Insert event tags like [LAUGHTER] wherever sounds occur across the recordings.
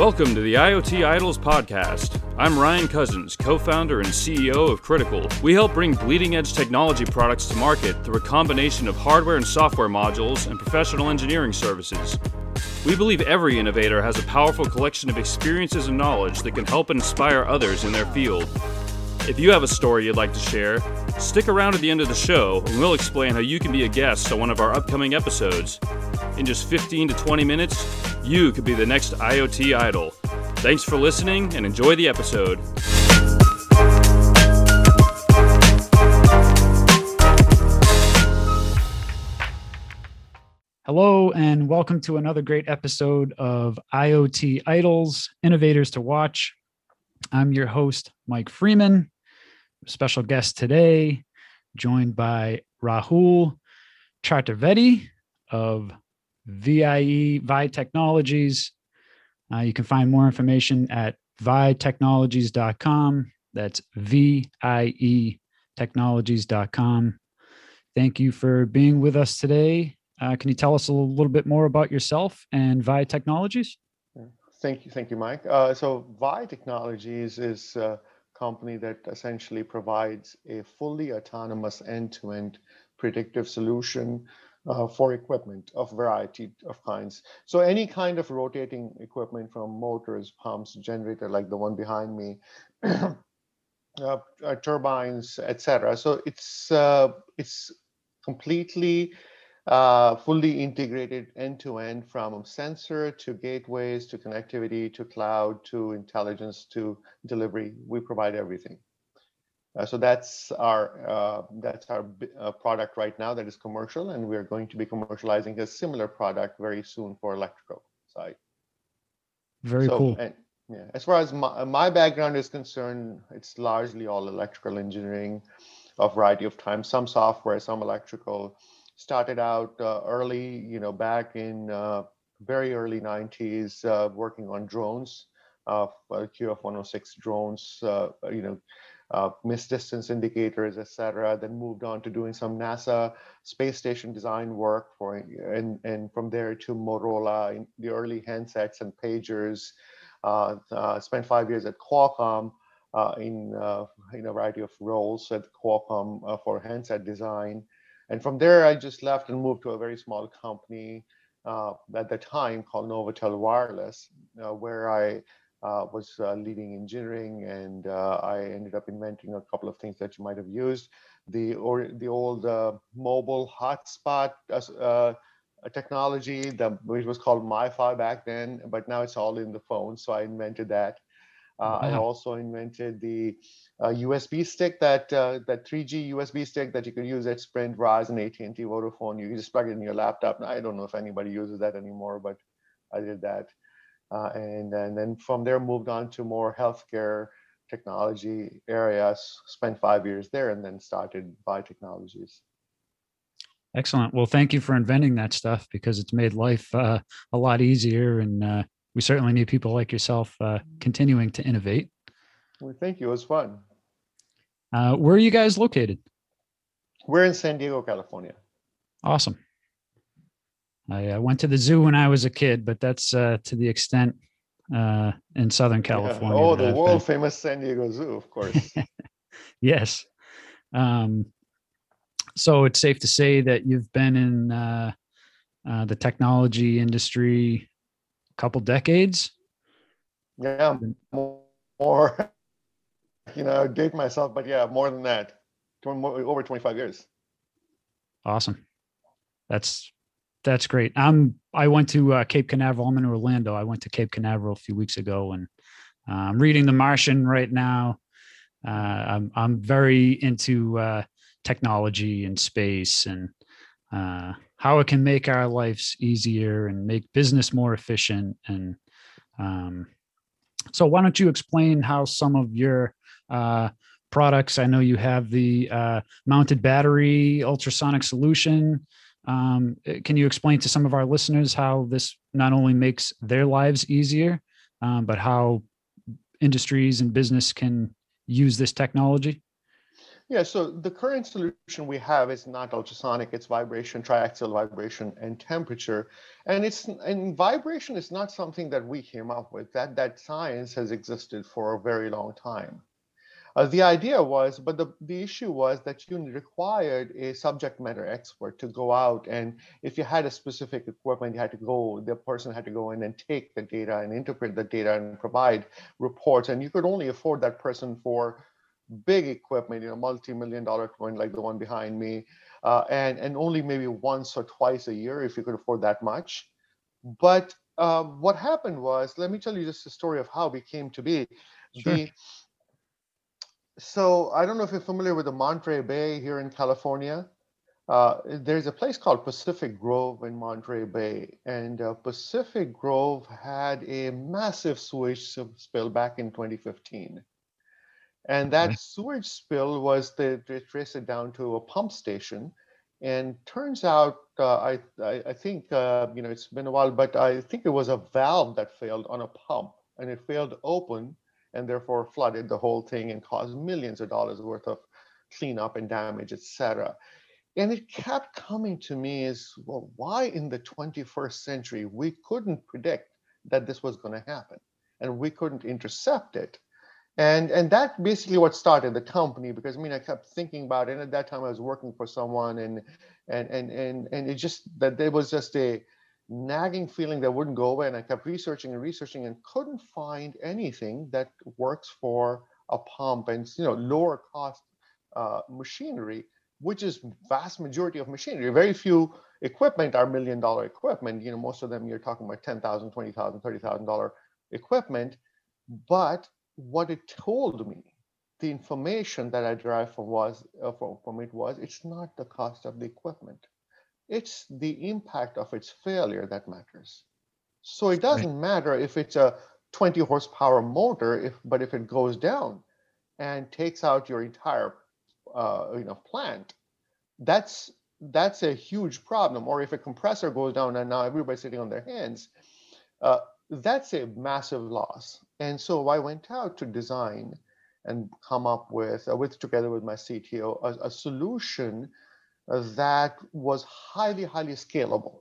Welcome to the IoT Idols podcast. I'm Ryan Cousins, co founder and CEO of krtkl. We help bring bleeding edge technology products to market through a combination of hardware and software modules and professional engineering services. We believe every innovator has a powerful collection of experiences and knowledge that can help inspire others in their field. If you have a story you'd like to share, stick around at the end of the show and we'll explain how you can be a guest on one of our upcoming episodes. In just 15 to 20 minutes, you could be the next IoT idol. Thanks for listening and enjoy the episode. Hello, and welcome to another great episode of IoT Idols Innovators to Watch. I'm your host, Mike Freeman. Special guest today, joined by Rahul Chaturvedi of VIE VI Technologies. Uh, you can find more information at vietechnologies.com. That's VIE technologies.com. Thank you for being with us today. Uh, can you tell us a little bit more about yourself and VIE Technologies? Thank you, thank you, Mike. Uh, so VIE Technologies is a company that essentially provides a fully autonomous end-to-end predictive solution uh, for equipment of variety of kinds. So any kind of rotating equipment from motors, pumps, generator like the one behind me, [CLEARS THROAT] uh, uh, turbines, etc. So it's uh, it's completely uh, fully integrated end to end from sensor to gateways to connectivity to cloud to intelligence to delivery. We provide everything. Uh, so that's our uh, that's our uh, product right now that is commercial, and we're going to be commercializing a similar product very soon for electrical side. Very so, cool. And, yeah, as far as my, my background is concerned, it's largely all electrical engineering, a variety of times, some software, some electrical. Started out uh, early, you know, back in uh, very early 90s, uh, working on drones, uh, QF 106 drones, you know uh, missed distance indicators, etc. Then moved on to doing some NASA space station design work for, and, and from there to Motorola in the early handsets and pagers. Uh, uh, spent five years at Qualcomm uh, in, uh, in a variety of roles at Qualcomm uh, for handset design. And from there, I just left and moved to a very small company at the time called Novatel Wireless, where I uh, was uh, leading engineering, and uh, I ended up inventing a couple of things that you might have used. The or the old uh, mobile hotspot uh, technology, the, which was called MiFi back then, but now it's all in the phone. So I invented that. I also invented the USB stick that that 3G USB stick that you could use at Sprint, Verizon, AT&T, Vodafone. You just plug it in your laptop. I don't know if anybody uses that anymore, but I did that. Uh, and, and then from there moved on to more healthcare technology areas, spent five years there and then started VIE Technologies. Excellent. Well, thank you for inventing that stuff because it's made life uh, a lot easier. And uh, we certainly need people like yourself uh, continuing to innovate. Well, thank you. It was fun. Uh, where are you guys located? We're in San Diego, California. Awesome. I uh, went to the zoo when I was a kid, but that's uh, to the extent uh, in Southern California. Yeah. Oh, the world famous San Diego Zoo, of course. [LAUGHS] yes. Um, so it's safe to say that you've been in uh, uh, the technology industry a couple decades. Yeah, more. [LAUGHS] You know, date myself, but yeah, more than that. Over 25 years. Awesome. That's that's great. I'm I went to uh, Cape Canaveral. I'm in Orlando. I went to Cape Canaveral a few weeks ago, and uh, I'm reading The Martian right now. Uh, I'm I'm very into uh, technology and space and uh, how it can make our lives easier and make business more efficient. And um, so, why don't you explain how some of your uh, products? I know you have the mounted battery ultrasonic solution. Um, eh, can you explain to some of our listeners how this not only makes their lives easier, um, but how industries and business can use this technology? Yeah, so the current solution we have is not ultrasonic, it's vibration, triaxial vibration, and temperature. And it's and vibration is not something that we came up with. That that science has existed for a very long time. Uh, the idea was, but the, the issue was that you required a subject matter expert to go out and if you had a specific equipment, you had to go, the person had to go in and take the data and interpret the data and provide reports. And you could only afford that person for big equipment, you know, multi-million dollar equipment like the one behind me, uh, and, and only maybe once or twice a year if you could afford that much. But uh, what happened was, let me tell you just the story of how we came to be. Sure. The, so I don't know if you're familiar with the Monterey Bay here in California. Uh, there's a place called Pacific Grove in Monterey Bay, and uh, Pacific Grove had a massive sewage spill back in 2015. And that sewage spill was the, they traced it down to a pump station. And turns out, uh, I, I, I, think, uh, you know, it's been a while, but I think it was a valve that failed on a pump and it failed open and therefore flooded the whole thing and caused millions of dollars worth of cleanup and damage, etc. And it kept coming to me as well, why in the 21st century we couldn't predict that this was going to happen and we couldn't intercept it. And, and that basically what started the company because I mean I kept thinking about it and at that time I was working for someone and and and and and it just that there was just a nagging feeling that wouldn't go away. And I kept researching and researching and couldn't find anything that works for a pump and you know lower cost uh, machinery, which is vast majority of machinery. Very few equipment are million dollar equipment. You know, most of them you're talking about ten thousand, twenty thousand, thirty thousand dollar equipment. But what it told me, the information that I derived from was uh, from, from it was it's not the cost of the equipment it's the impact of its failure that matters. So it doesn't right. matter if it's a 20 horsepower motor, if but if it goes down and takes out your entire uh, you know plant, that's that's a huge problem. Or if a compressor goes down and now everybody's sitting on their hands, uh, that's a massive loss. And so I went out to design and come up with, uh, with together with my CTO, a, a solution that was highly, highly scalable,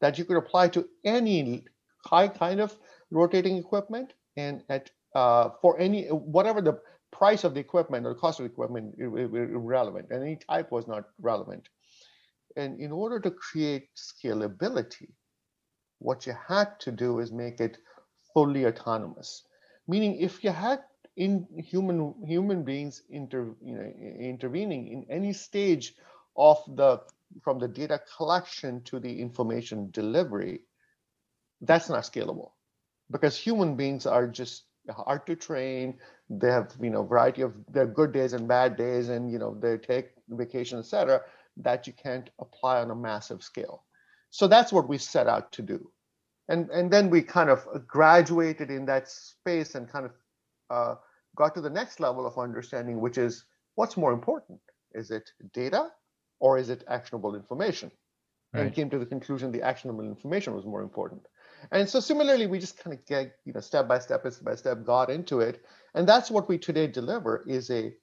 that you could apply to any high kind of rotating equipment and at uh, for any whatever the price of the equipment or cost of equipment irrelevant and any type was not relevant. And in order to create scalability what you had to do is make it fully autonomous. Meaning if you had in human human beings inter, you know, intervening in any stage of the from the data collection to the information delivery, that's not scalable because human beings are just hard to train. They have you know variety of their good days and bad days, and you know they take vacation, etc. That you can't apply on a massive scale. So that's what we set out to do, and and then we kind of graduated in that space and kind of uh, got to the next level of understanding, which is what's more important. Is it data or is it actionable information? Right. And came to the conclusion the actionable information was more important. And so similarly, we just kind of get, you know, step by step, step by step, got into it. And that's what we today deliver is a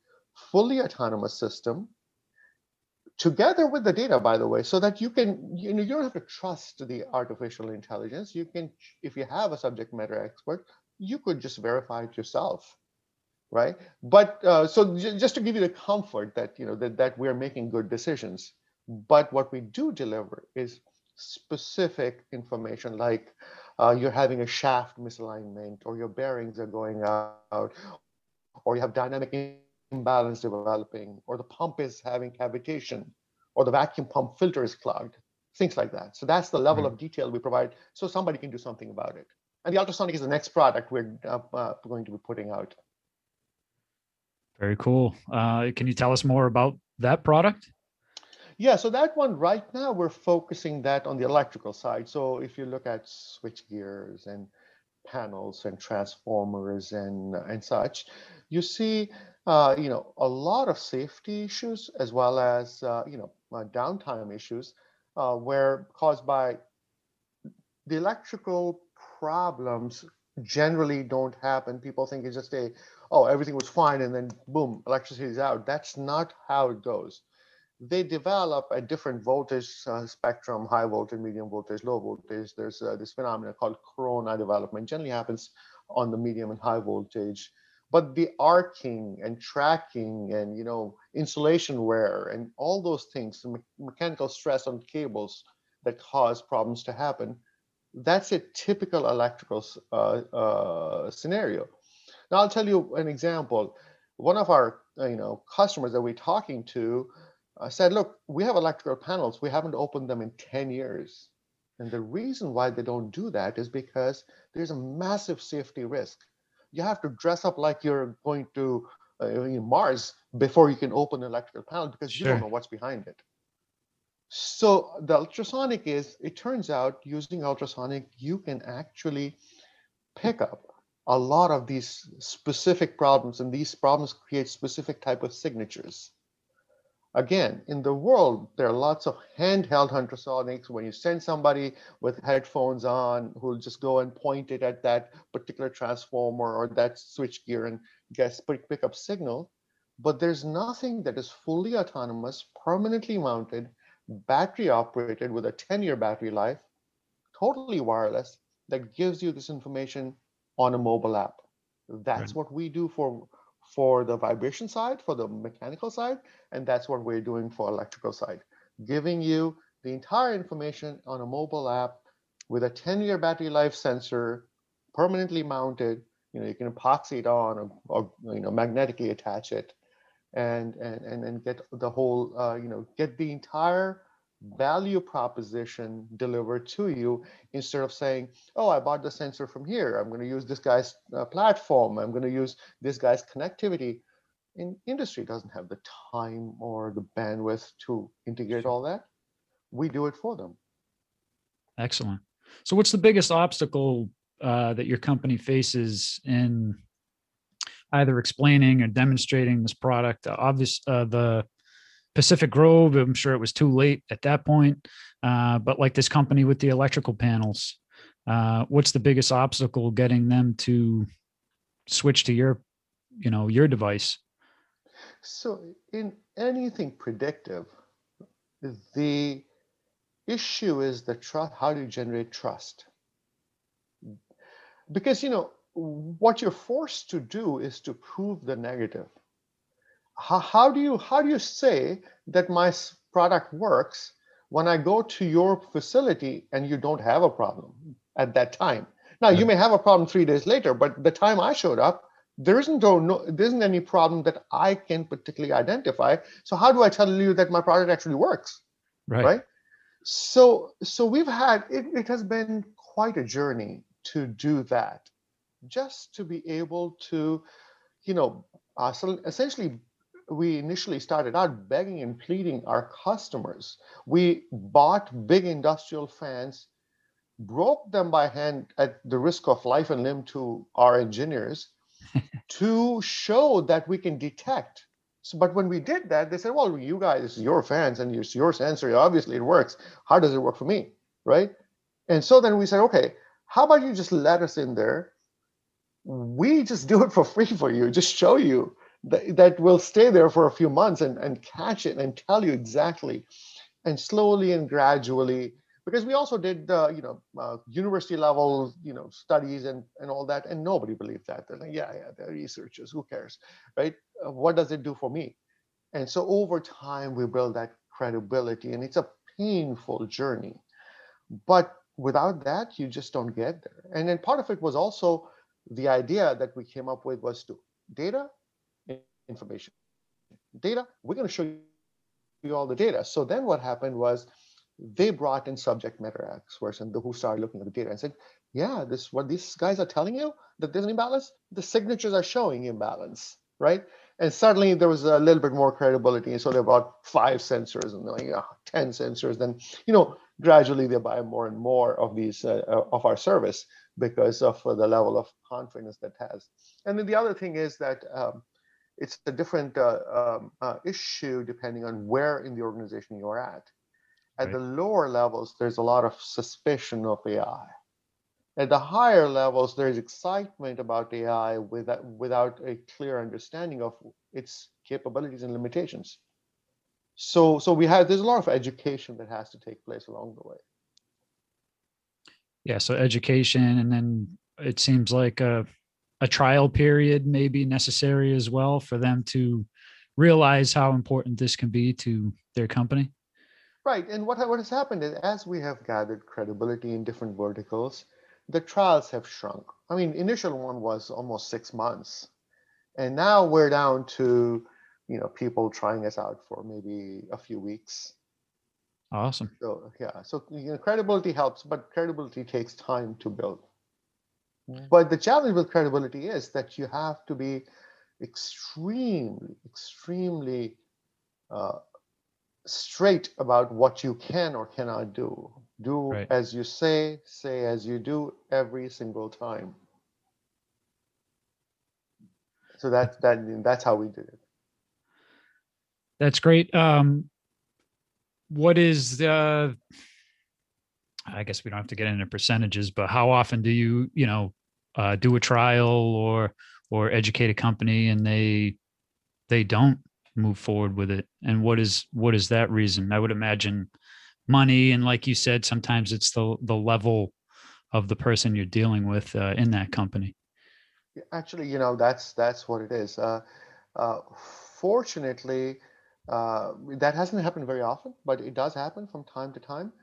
fully autonomous system together with the data, by the way, so that you can, you know, you don't have to trust the artificial intelligence. You can, if you have a subject matter expert, you could just verify it yourself right? But uh, so j- just to give you the comfort that you know that, that we're making good decisions. But what we do deliver is specific information like uh, you're having a shaft misalignment or your bearings are going out or you have dynamic imbalance developing or the pump is having cavitation or the vacuum pump filter is clogged things like that so that's the level mm-hmm. of detail we provide so somebody can do something about it and the ultrasonic is the next product we're uh, uh, going to be putting out very cool. Uh, can you tell us more about that product? Yeah, so that one right now we're focusing that on the electrical side. So if you look at switch gears and panels and transformers and and such, you see, uh, you know, a lot of safety issues as well as uh, you know uh, downtime issues, uh, where caused by the electrical problems generally don't happen. People think it's just a oh, everything was fine, and then boom, electricity is out. That's not how it goes. They develop a different voltage uh, spectrum, high voltage, medium voltage, low voltage. There's uh, this phenomenon called corona development. Generally happens on the medium and high voltage. But the arcing and tracking and you know insulation wear and all those things, me- mechanical stress on cables that cause problems to happen, that's a typical electrical uh, uh, scenario. Now I'll tell you an example. One of our uh, you know customers that we're talking to uh, said, "Look, we have electrical panels. We haven't opened them in 10 years." And the reason why they don't do that is because there's a massive safety risk. You have to dress up like you're going to uh, Mars before you can open an electrical panel because sure. you don't know what's behind it. So the ultrasonic is, it turns out using ultrasonic, you can actually pick up a lot of these specific problems and these problems create specific type of signatures. Again, in the world, there are lots of handheld ultrasonics when you send somebody with headphones on who'll just go and point it at that particular transformer or that switch gear and guess pick up signal. But there's nothing that is fully autonomous, permanently mounted, battery operated with a 10 year battery life, totally wireless, that gives you this information on a mobile app. That's right. what we do for for the vibration side, for the mechanical side, and that's what we're doing for electrical side, giving you the entire information on a mobile app with a 10-year battery life sensor, permanently mounted. You know, you can epoxy it on or, or you know magnetically attach it, and and and, and get the whole uh, you know get the entire value proposition delivered to you instead of saying, oh, I bought the sensor from here. I'm going to use this guy's uh, platform. I'm going to use this guy's connectivity. In industry doesn't have the time or the bandwidth to integrate all that. We do it for them. Excellent. So, what's the biggest obstacle uh, that your company faces in either explaining or demonstrating this product? Uh, obvious, uh, the Pacific Grove, I'm sure it was too late at that point. Uh, but like this company with the electrical panels, uh, what's the biggest obstacle getting them to switch to your, you know, your device? So in anything predictive, the issue is the trust. How do you generate trust? Because you know what you're forced to do is to prove the negative how, how do you how do you say that my product works when I go to your facility and you don't have a problem at that time? Now you may have a problem three days later, but the time I showed up, there isn't no, there isn't any problem that I can particularly identify. So how do I tell you that my product actually works? Right. Right. So so we've had it, it has been quite a journey to do that, just to be able to, you know, uh, so essentially we initially started out begging and pleading our customers. We bought big industrial fans, broke them by hand at the risk of life and limb to our engineers [LAUGHS] to show that we can detect. So, but when we did that, they said, well, you guys, this is your fans and it's your sensor. Obviously, it works. How does it work for me? Right. And so then we said, okay, how about you just let us in there? We just do it for free for you, just show you that, that will stay there for a few months and, and catch it and tell you exactly. And slowly and gradually because we also did uh, you know uh, university level you know studies and and all that and nobody believed that. They're like yeah yeah they're researchers who cares? Right? Uh, what does it do for me? And so over time we build that credibility and it's a painful journey. But without that you just don't get there. And then part of it was also the idea that we came up with was to data information. Data, we're going to show you all the data. So then what happened was they brought in subject matter experts and who started looking at the data and said, yeah, this what these guys are telling you that there's an imbalance. The signatures are showing imbalance, right? And suddenly there was a little bit more credibility. And so they bought five sensors and like, yeah, 10 sensors. Then, you know, gradually they buy more and more of these uh, of our service because of uh, the level of confidence that has. And then the other thing is that um, it's a different uh, um, uh, issue depending on where in the organization you're at. At right. the lower levels, there's a lot of suspicion of AI. At the higher levels, there's excitement about AI without, without a clear understanding of its capabilities and limitations. So, so we have there's a lot of education that has to take place along the way. Yeah, so education, and then it seems like a a trial period may be necessary as well for them to realize how important this can be to their company. Right, and what what has happened is as we have gathered credibility in different verticals, the trials have shrunk. I mean, initial one was almost six months, and now we're down to you know people trying us out for maybe a few weeks. Awesome. So yeah, so you know, credibility helps, but credibility takes time to build. Mm. But the challenge with credibility is that you have to be extremely, extremely uh, straight about what you can or cannot do. Do Right. as you say, say as you do every single time. So that that that's how we did it. That's great. Um, what is the? I guess we don't have to get into percentages, but how often do you, you know, uh, do a trial or or educate a company and they they don't move forward with it? And what is what is that reason? I would imagine money, and like you said, sometimes it's the the level of the person you're dealing with uh, in that company. Actually, you know, that's that's what it is. Uh, uh, fortunately, uh, that hasn't happened very often, but it does happen from time to time.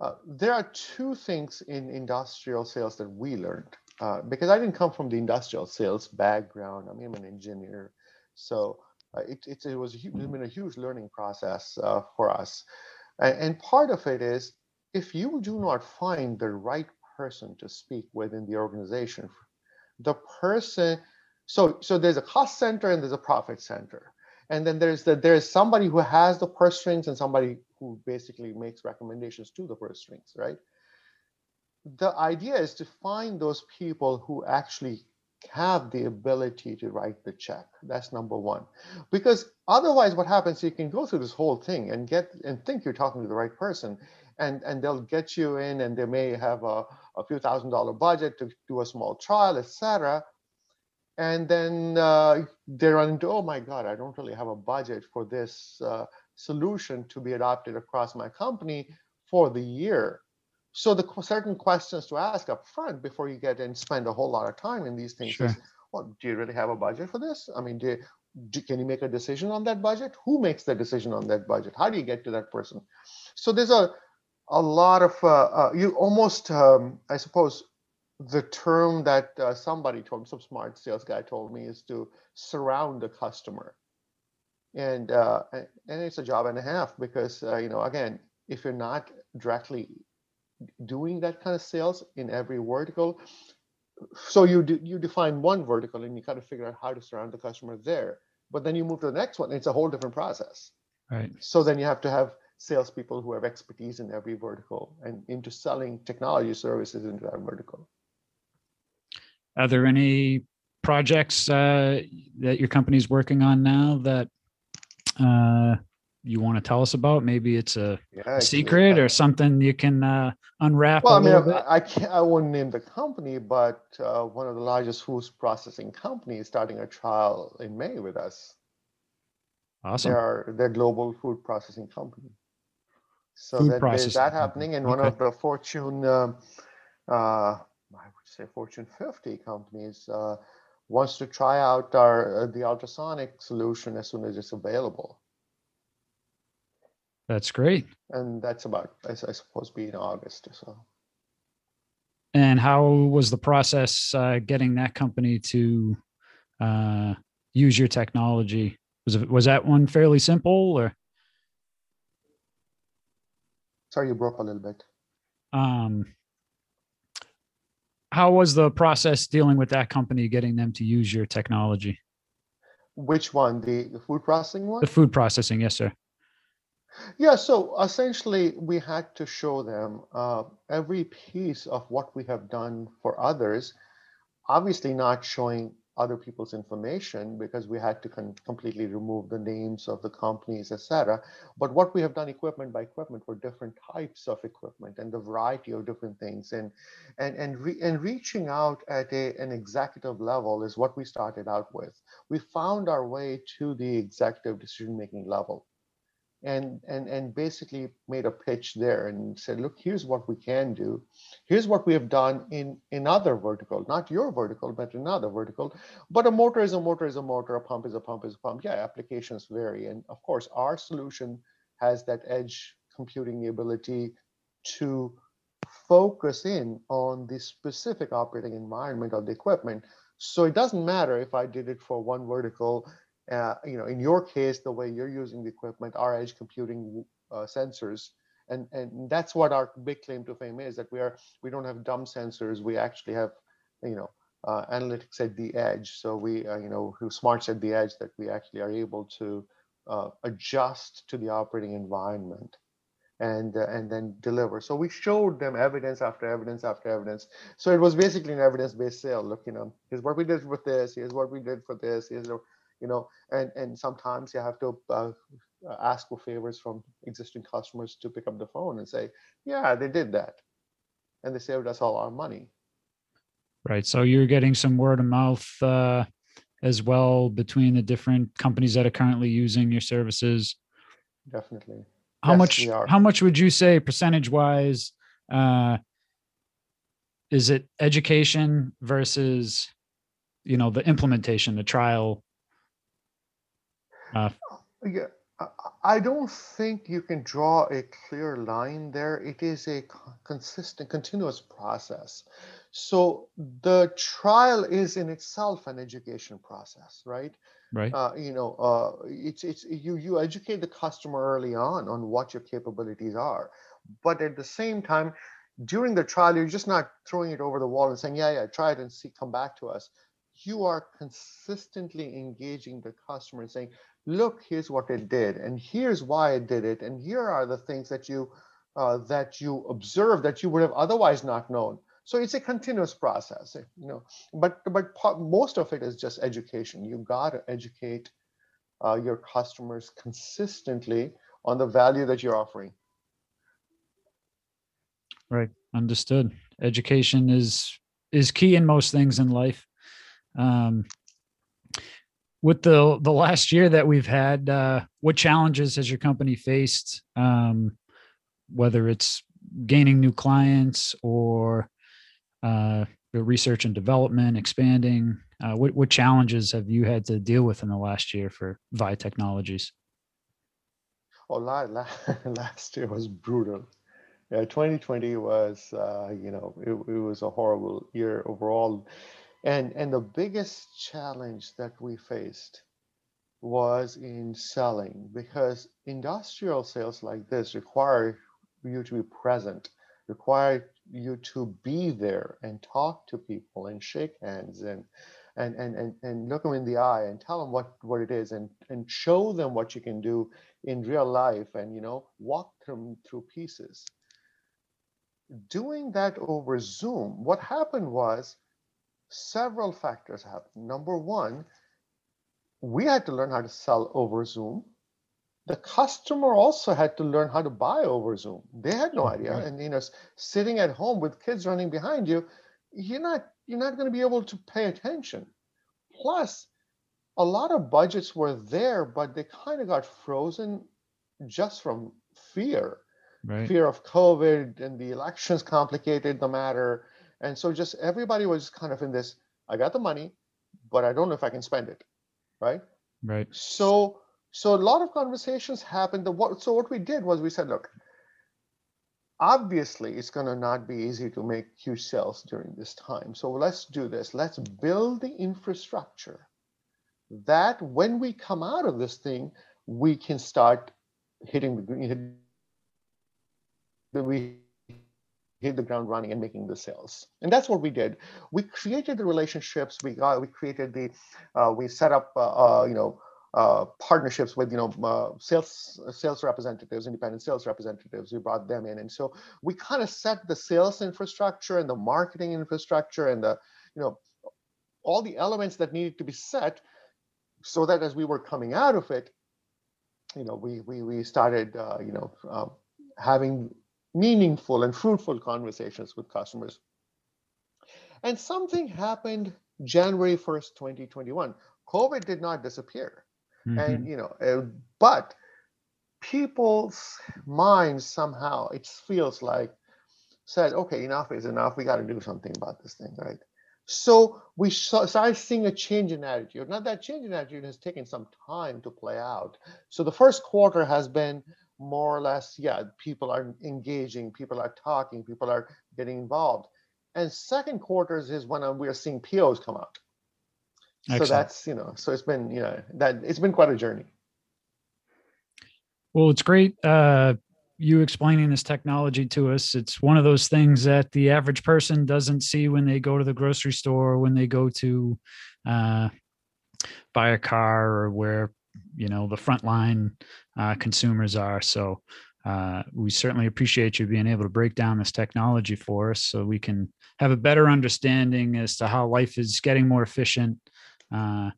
Uh, there are two things in industrial sales that we learned uh, because I didn't come from the industrial sales background. I mean, I'm an engineer, so uh, it, it, it was a, hu- it's been a huge learning process uh, for us. And, and part of it is if you do not find the right person to speak within the organization, the person so so there's a cost center and there's a profit center and then there's the there's somebody who has the purse strings and somebody who basically makes recommendations to the purse strings right the idea is to find those people who actually have the ability to write the check. That's number one. Because otherwise what happens you can go through this whole thing and get and think you're talking to the right person and and they'll get you in and they may have a, a few thousand dollar budget to do a small trial etc and then uh, they run into oh my god i don't really have a budget for this uh, solution to be adopted across my company for the year so the certain questions to ask up front before you get and spend a whole lot of time in these things is well do you really have a budget for this? I mean do, you- do can you make a decision on that budget? Who makes the decision on that budget? How do you get to that person? So there's a a lot of uh, uh, you almost um, i suppose the term that uh, somebody told me some smart sales guy told me is to surround the customer. And uh, and it's a job and a half because uh, you know again if you're not directly doing that kind of sales in every vertical so you do, you define one vertical and you kind of figure out how to surround the customer there but then you move to the next one it's a whole different process Right. so then you have to have salespeople who have expertise in every vertical and into selling technology services into that vertical. Are there any projects uh, that your company's working on now that uh, you want to tell us about? Maybe it's a Yeah, secret uh, or something you can uh, unwrap Well, I mean. I, I can't, I won't name the company, but uh, one of the largest food processing companies is starting a trial in May with us. Awesome. They're they're global food processing company. So Food that, there's processing that happening, and one of the Fortune, um, uh, I would say Fortune 50 companies uh, wants to try out our uh, the ultrasonic solution as soon as it's available, That's great. and that's about I suppose be in August or so. And how was the process uh, getting that company to uh, use your technology? Was it, was that one fairly simple or? Sorry, you broke a little bit. um, how was the process dealing with that company getting them to use your technology Which one? The, the food processing one? the food processing yes sir Yeah, so essentially, we had to show them uh, every piece of what we have done for others, obviously not showing other people's information because we had to completely remove the names of the companies, etc. But what we have done equipment by equipment for different types of equipment and the variety of different things. And and and, re, and reaching out at a, an executive level is what we started out with. We found our way to the executive decision-making level and and and basically made a pitch there and said look here's what we can do. Here's what we have done in another vertical not your vertical but another vertical. But a motor is a motor is a motor a pump is a pump is a pump. Yeah applications vary. And of course our solution has that edge computing ability to focus in on the specific operating environment of the equipment. So it doesn't matter if i did it for one vertical uh, you know, in your case, the way you're using the equipment, our edge computing uh, sensors, and and that's what our big claim to fame is that we are we don't have dumb sensors. We actually have, you know, uh, analytics at the edge. So we, uh, you know, who smarts at the edge that we actually are able to uh, adjust to the operating environment and uh, and then deliver. So we showed them evidence after evidence after evidence. So it was basically an evidence-based sale. Look, you know, here's what we did with this. Here's what we did for this. Here's you know and and sometimes you have to uh, ask for favors from existing customers to pick up the phone and say yeah they did that. And they saved us all our money. Right so you're getting some word of mouth uh, as well between the different companies that are currently using your services. Definitely. How yes, much how much would you say percentage wise uh, is it education versus you know the implementation the trial uh, yeah, I don't think you can draw a clear line there. It is a consistent, continuous process. So the trial is in itself an education process, right? Right. Uh, you know, uh, it's it's you you educate the customer early on on what your capabilities are, but at the same time, during the trial, you're just not throwing it over the wall and saying, yeah, yeah, try it and see, come back to us. You are consistently engaging the customer and saying, look, here's what it did, and here's why it did it, and here are the things that you uh, that you observe that you would have otherwise not known. So it's a continuous process, you know. But but part, most of it is just education. You got to educate uh, your customers consistently on the value that you're offering. Right, understood. Education is is key in most things in life. Um, with the the last year that we've had, uh, what challenges has your company faced? Um, whether it's gaining new clients or uh, research and development, expanding. Uh, what what challenges have you had to deal with in the last year for VIE Technologies? Oh, [LAUGHS] last year was brutal. Yeah, 2020 was, uh, you know, it, it was a horrible year overall. And, and the biggest challenge that we faced was in selling because industrial sales like this require you to be present, require you to be there and talk to people and shake hands and and and and, and look them in the eye and tell them what what it is and and show them what you can do in real life and you know walk them through pieces. Doing that over zoom what happened was several factors happened. Number one, we had to learn how to sell over Zoom. The customer also had to learn how to buy over Zoom. They had no idea. Right. And you know, sitting at home with kids running behind you, you're not you're not going to be able to pay attention. Plus, a lot of budgets were there, but they kind of got frozen just from fear. Right. Fear of COVID and the elections [LAUGHS] complicated the matter and so just everybody was kind of in this, I got the money, but I don't know if I can spend it. Right. Right. So so a lot of conversations happened. The what so what we did was we said, look, obviously it's going to not be easy to make huge sales during this time. So let's do this. Let's build the infrastructure that when we come out of this thing, we can start hitting the green. We hit the ground running and making the sales. And that's what we did. We created the relationships. We got, we created the, uh, we set up, uh, uh, you know, uh, partnerships with you know uh, sales sales representatives, independent sales representatives. We brought them in, and so we kind of set the sales infrastructure and the marketing infrastructure and the you know all the elements that needed to be set so that as we were coming out of it, you know, we we we started, uh, you know, having meaningful and fruitful conversations with customers. And something happened January 1st, 2021. COVID did not disappear. Mm-hmm. And, you know, uh, but people's minds somehow, it feels like, said, okay, enough is enough. We got to do something about this thing, right? So we started seeing a change in attitude. Now that change in attitude has taken some time to play out. So the first quarter has been more or less, yeah, people are engaging, people are talking, people are getting involved. And second quarters is when uh, we're seeing POs come out. Excellent. So that's, you know, so it's been, you know, that it's been quite a journey. Well, it's great uh, you explaining this technology to us. It's one of those things that the average person doesn't see when they go to the grocery store, when they go to uh, buy a car, or where you know the frontline uh, consumers are. So uh, we certainly appreciate you being able to break down this technology for us, so we can have a better understanding as to how life is getting more efficient. Uh,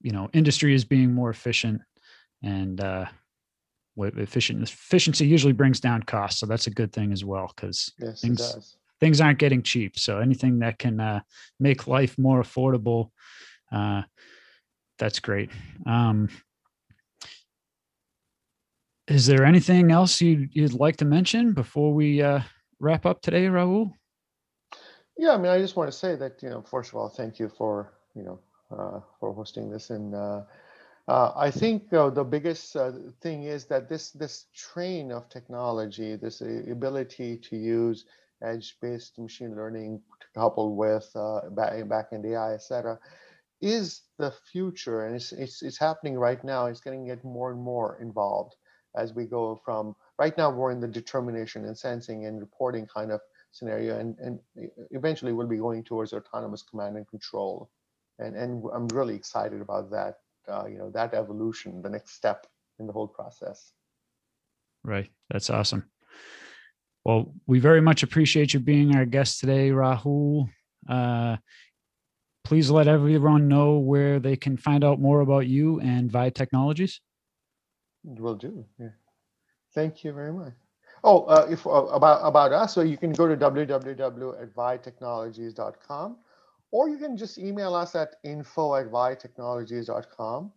you know, industry is being more efficient, and uh, efficient efficiency usually brings down costs, so that's a good thing as well because yes, things things aren't getting cheap. So anything that can uh, make life more affordable, uh, that's great. Um, is there anything else you'd, you'd like to mention before we uh, wrap up today, Rahul? Yeah, I mean, I just want to say that you know, first of all, thank you for you know uh, for hosting this, and uh, uh, I think uh, the biggest uh, thing is that this this train of technology, this ability to use edge-based machine learning coupled with back back-end AI, et cetera, is the future, and it's, it's it's happening right now. It's getting get more and more involved as we go from right now we're in the determination and sensing and reporting kind of scenario, and and eventually we'll be going towards autonomous command and control, and and I'm really excited about that. Uh, you know that evolution, the next step in the whole process. Right, that's awesome. Well, we very much appreciate you being our guest today, Rahul. Uh, please let everyone know where they can find out more about you and VIE Technologies. Will do. Yeah. Thank you very much. Oh, uh, if uh, about about us, so you can go to www.vietechnologies.com, or you can just email us at info at vietechnologies.com.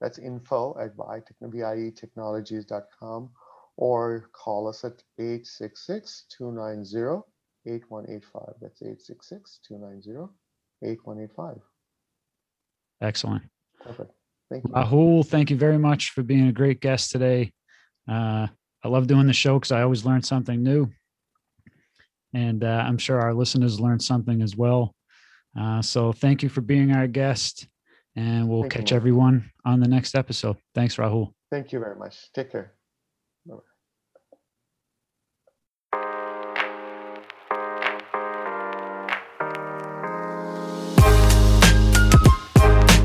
That's info at vietechnologies.com, or call us at 866-290-8185. That's 866-290-8185. Excellent. Perfect. Thank you. Rahul, thank you very much for being a great guest today. Uh, I love doing the show because I always learn something new. And uh, I'm sure our listeners learned something as well. Uh, so thank you for being our guest. And we'll thank catch you, everyone on the next episode. Thanks, Rahul. Thank you very much. Take care.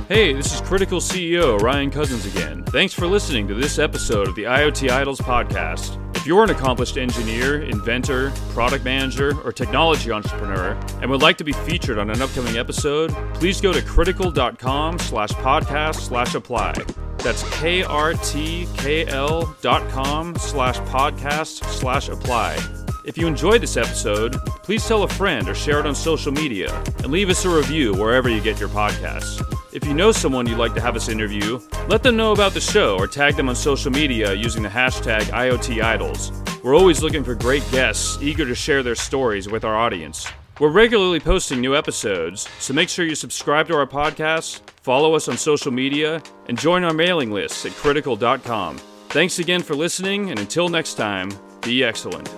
Hey, this is krtkl CEO Ryan Cousins again. Thanks for listening to this episode of the IoT Idols podcast. If you're an accomplished engineer, inventor, product manager, or technology entrepreneur and would like to be featured on an upcoming episode, please go to krtkl.com slash podcast slash apply. That's K-R-T-K-L dot com slash podcast slash apply. If you enjoyed this episode, please tell a friend or share it on social media and leave us a review wherever you get your podcasts. If you know someone you'd like to have us interview, let them know about the show or tag them on social media using the hashtag IoTIdols. We're always looking for great guests eager to share their stories with our audience. We're regularly posting new episodes, so make sure you subscribe to our podcast, follow us on social media, and join our mailing list at krtkl.com. Thanks again for listening, and until next time, be excellent.